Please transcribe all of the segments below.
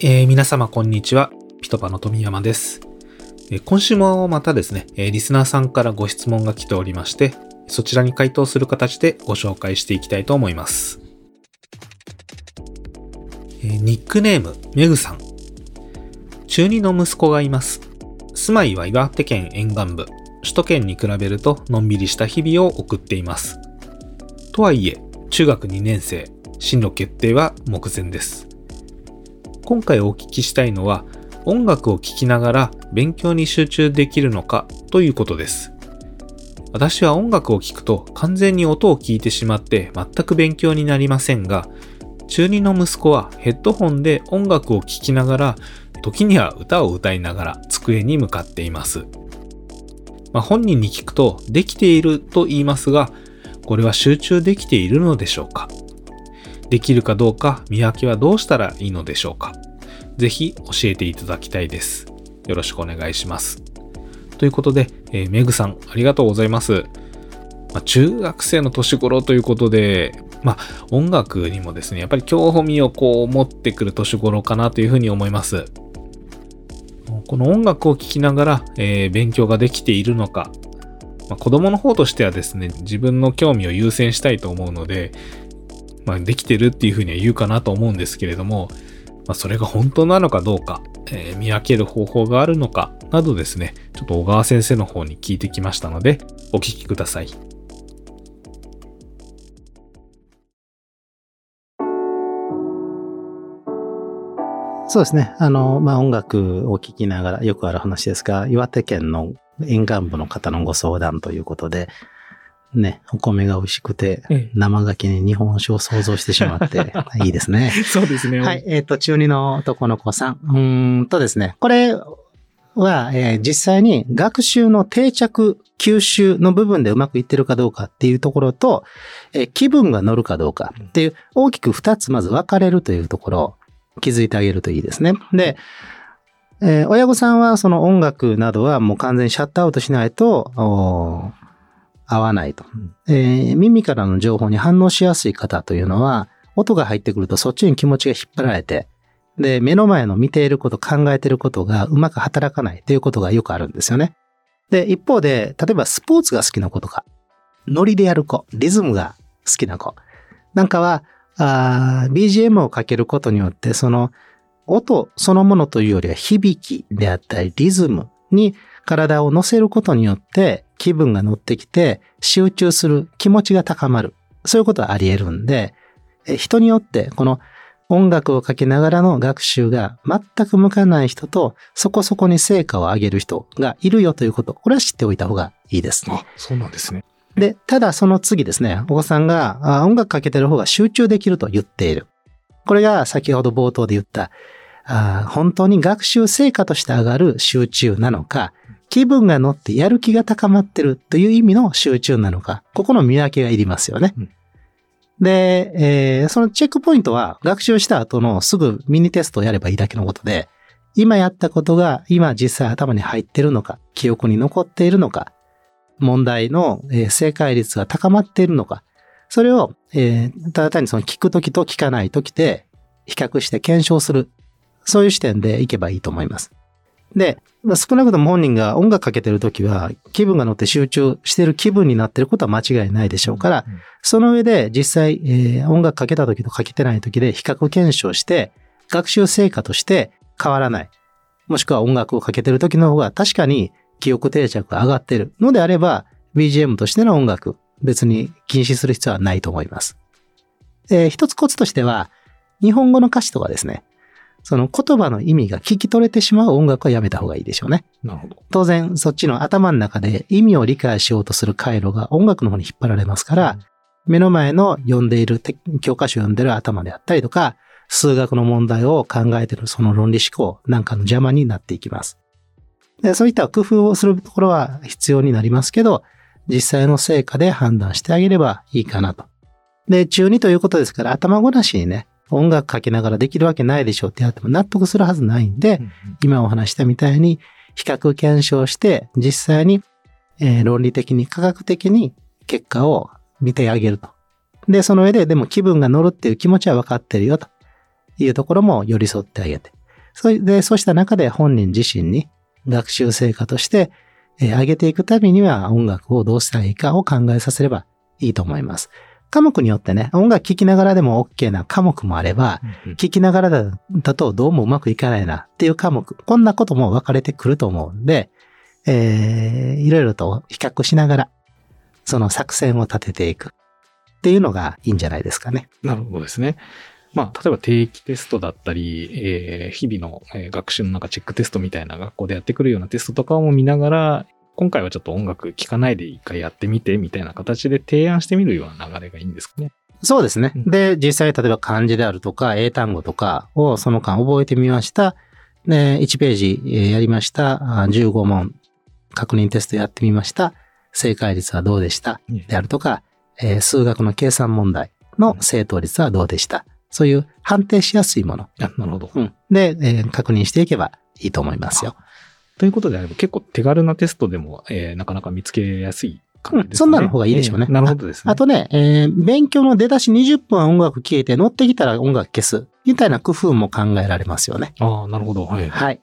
えー、皆様こんにちは。ピトパの富山です。今週もまたですね、えー、リスナーさんからご質問が来ておりまして、そちらに回答する形でご紹介していきたいと思います。ニックネーム、メグさん。中2の息子がいます。住まいは岩手県沿岸部。首都圏に比べるとのんびりした日々を送っています。とはいえ、中学2年生、進路決定は目前です。今回お聞きしたいのは、音楽を聴きながら勉強に集中できるのかということです。私は音楽を聴くと完全に音を聞いてしまって全く勉強になりませんが、中2の息子はヘッドホンで音楽を聴きながら、時には歌を歌いながら机に向かっています。まあ、本人に聞くとできていると言いますが、これは集中できているのでしょうか？できるかどうか見分けはどうしたらいいのでしょうかぜひ教えていただきたいです。よろしくお願いします。ということで、えー、メグさんありがとうございます。まあ、中学生の年頃ということで、まあ、音楽にもですね、やっぱり興味をこう持ってくる年頃かなというふうに思います。この音楽を聴きながら、えー、勉強ができているのか、まあ、子供の方としてはですね、自分の興味を優先したいと思うので、まあ、できてるっていうふうには言うかなと思うんですけれども、まあ、それが本当なのかどうか、えー、見分ける方法があるのかなどですね、ちょっと小川先生の方に聞いてきましたので、お聞きください。そうですね。あの、まあ、音楽を聴きながらよくある話ですが、岩手県の沿岸部の方のご相談ということで、ね、お米が美味しくて、生牡蠣に日本酒を想像してしまって、いいですね。そうですね。はい。えっ、ー、と、中二の男の子さん。うんとですね、これは、えー、実際に学習の定着、吸収の部分でうまくいってるかどうかっていうところと、えー、気分が乗るかどうかっていう、大きく二つまず分かれるというところを気づいてあげるといいですね。で、えー、親御さんはその音楽などはもう完全にシャットアウトしないと、合わないと、えー、耳からの情報に反応しやすい方というのは、音が入ってくるとそっちに気持ちが引っ張られて、で、目の前の見ていること、考えていることがうまく働かないということがよくあるんですよね。で、一方で、例えばスポーツが好きな子とか、ノリでやる子、リズムが好きな子、なんかは、BGM をかけることによって、その音そのものというよりは響きであったりリズムに体を乗せることによって気分が乗ってきて集中する気持ちが高まる。そういうことはあり得るんで、人によってこの音楽をかけながらの学習が全く向かない人とそこそこに成果を上げる人がいるよということ、これは知っておいた方がいいですね。あ、そうなんですね。で、ただその次ですね、お子さんが音楽かけてる方が集中できると言っている。これが先ほど冒頭で言ったあ本当に学習成果として上がる集中なのか、気分が乗ってやる気が高まってるという意味の集中なのか、ここの見分けがいりますよね。うん、で、えー、そのチェックポイントは学習した後のすぐミニテストをやればいいだけのことで、今やったことが今実際頭に入ってるのか、記憶に残っているのか、問題の正解率が高まっているのか、それを、えー、ただ単にその聞くときと聞かないときで比較して検証する。そういう視点でいけばいいと思います。で、少なくとも本人が音楽かけてるときは気分が乗って集中してる気分になってることは間違いないでしょうから、その上で実際、えー、音楽かけたときとかけてないときで比較検証して学習成果として変わらない。もしくは音楽をかけてるときの方が確かに記憶定着が上がってるのであれば BGM としての音楽別に禁止する必要はないと思います。えー、一つコツとしては日本語の歌詞とかですね、その言葉の意味が聞き取れてしまう音楽はやめた方がいいでしょうね。なるほど。当然、そっちの頭の中で意味を理解しようとする回路が音楽の方に引っ張られますから、うん、目の前の読んでいる、教科書を読んでる頭であったりとか、数学の問題を考えているその論理思考なんかの邪魔になっていきます。でそういった工夫をするところは必要になりますけど、実際の成果で判断してあげればいいかなと。で、中2ということですから頭ごなしにね、音楽かけながらできるわけないでしょうってやっても納得するはずないんで、今お話したみたいに比較検証して実際に、えー、論理的に科学的に結果を見てあげると。で、その上ででも気分が乗るっていう気持ちは分かってるよというところも寄り添ってあげて。それで、そうした中で本人自身に学習成果として、えー上げていくためには音楽をどうしたらいいかを考えさせればいいと思います。科目によってね、音楽聴きながらでも OK な科目もあれば、聞きながらだだとどうもうまくいかないなっていう科目、こんなことも分かれてくると思うんで、えー、いろいろと比較しながら、その作戦を立てていくっていうのがいいんじゃないですかね。なるほどですね。まあ、例えば定期テストだったり、えー日々の、えー学習のなんかチェックテストみたいな学校でやってくるようなテストとかも見ながら、今回はちょっと音楽聴かないで一回やってみてみたいな形で提案してみるような流れがいいんですかね。そうですね。うんで、実際例えば漢字であるとか英単語とかをその間覚えてみました。で、1ページえーやりました。あ15問確認テストやってみました。正解率はどうでした？であるとか、えー数学の計算問題の正答率はどうでした？そういう判定しやすいもの。あなるほど。うん。で、えー確認していけばいいと思いますよ。ということであれば結構手軽なテストでも、えーなかなか見つけやすい感じですかね。うんそんなの方がいいでしょうねえーなるほどですね。あとね、えー勉強の出だし20分は音楽聴いて乗ってきたら音楽消す。みたいな工夫も考えられますよね。ああ、なるほど。はい。はい。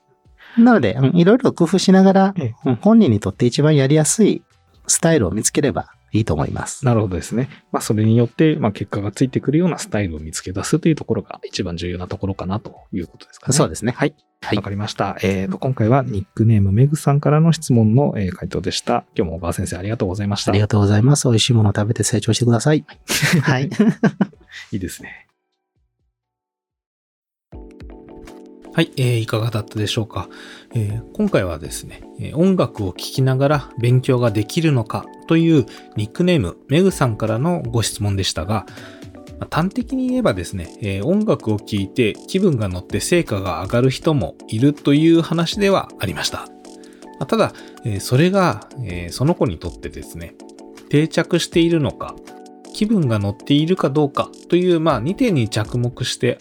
なので、うんいろいろ工夫しながらええ、うん本人にとって一番やりやすいスタイルを見つければいいと思います。なるほどですね。まあ、それによって、まあ、結果がついてくるようなスタイルを見つけ出すというところが一番重要なところかなということですかね。そうですね。はい。はいわかりました。えーと、今回はニックネームメグさんからの質問の、えー回答でした。今日も小川先生ありがとうございました。ありがとうございます。美味しいものを食べて成長してください。はい。いいですね。はい、えーいかがだったでしょうか、えー今回はですね、音楽を聴きながら勉強ができるのかというニックネームメグさんからのご質問でしたが、端的に言えばですね、えー音楽を聴いて気分が乗って成果が上がる人もいるという話ではありました。ただ、えーそれが、えーその子にとってですね、定着しているのか、気分が乗っているかどうかという、まあ、2点に着目して、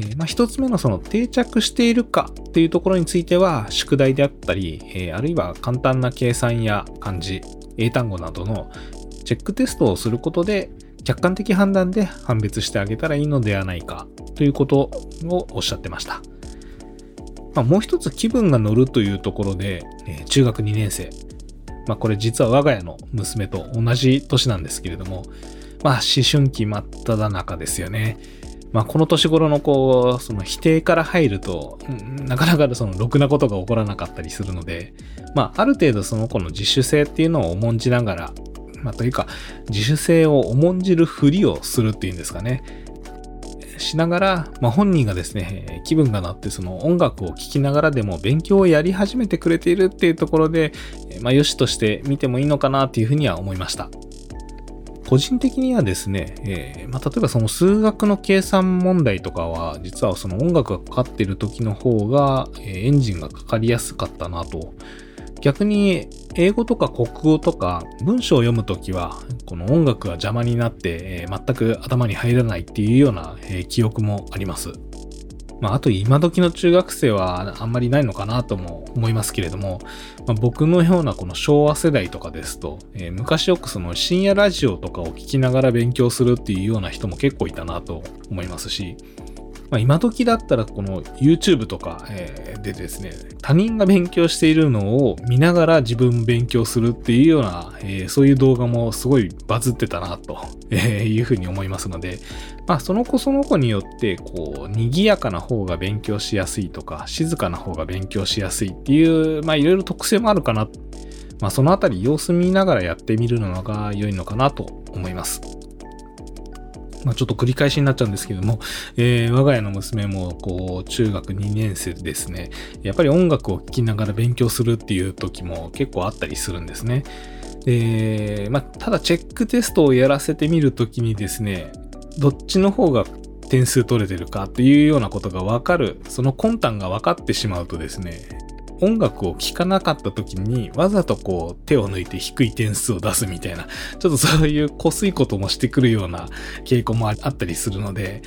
えーまあ、1つ目のその定着しているかっていうところについては、宿題であったり、えーあるいは簡単な計算や漢字、英単語などのチェックテストをすることで、客観的判断で判別してあげたらいいのではないかということをおっしゃってました。まあ、もう一つ気分が乗るというところで、えー中学2年生。まあ、これ実は我が家の娘と同じ年なんですけれども、まあ、思春期真っ只中ですよね。まあ、この年頃のこう、その否定から入ると、うんなかなかその、ろくなことが起こらなかったりするので、まあ、ある程度その子の自主性っていうのを重んじながら、まあ、というか、自主性を重んじるふりをするっていうんですかね。しながら、まあ、本人がですね、えー気分がなってその音楽を聴きながらでも勉強をやり始めてくれているっていうところで、えーまあ、よしとして見てもいいのかなっていうふうには思いました。個人的にはですね、えーまあ、例えばその数学の計算問題とかは、実はその音楽がかかっている時の方が、えエンジンがかかりやすかったなと。逆に、英語とか国語とか文章を読むときは、この音楽が邪魔になって、え全く頭に入らないっていうような、え記憶もあります。まあ、あと今時の中学生はあんまりないのかなとも思いますけれども、まあ、僕のようなこの昭和世代とかですと、えー昔よくその深夜ラジオとかを聞きながら勉強するっていうような人も結構いたなと思いますし、まあ、今時だったらこの YouTube とか、えでですね、他人が勉強しているのを見ながら自分勉強するっていうような、えーそういう動画もすごいバズってたなと、えいうふうに思いますので、まあその子その子によって、こう、賑やかな方が勉強しやすいとか、静かな方が勉強しやすいっていう、まあいろいろ特性もあるかな。まあそのあたり様子見ながらやってみるのが良いのかなと思います。まあ、ちょっと繰り返しになっちゃうんですけども、えー我が家の娘も、こう、中学2年生ですね、やっぱり音楽を聴きながら勉強するっていう時も結構あったりするんですね。で、まあ、ただチェックテストをやらせてみるときにですね、どっちの方が点数取れてるかっていうようなことがわかる、その魂胆が分かってしまうとですね、音楽を聴かなかった時にわざとこう手を抜いて低い点数を出すみたいな、ちょっとそういうこすいこともしてくるような傾向もあったりするので、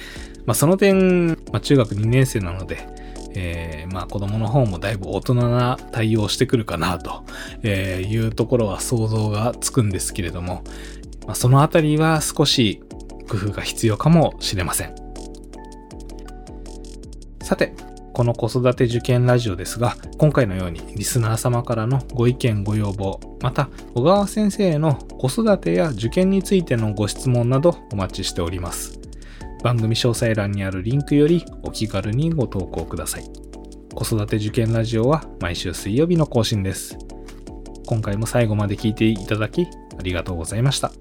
まあその点、まあ中学2年生なので、えーまあ子供の方もだいぶ大人な対応してくるかなというところは想像がつくんですけれども、まあ、そのあたりは少し工夫が必要かもしれません。さて、この子育て受験ラジオですが、今回のようにリスナー様からのご意見ご要望、また小川先生への子育てや受験についてのご質問などお待ちしております。番組詳細欄にあるリンクよりお気軽にご投稿ください。子育て受験ラジオは毎週水曜日の更新です。今回も最後まで聞いていただきありがとうございました。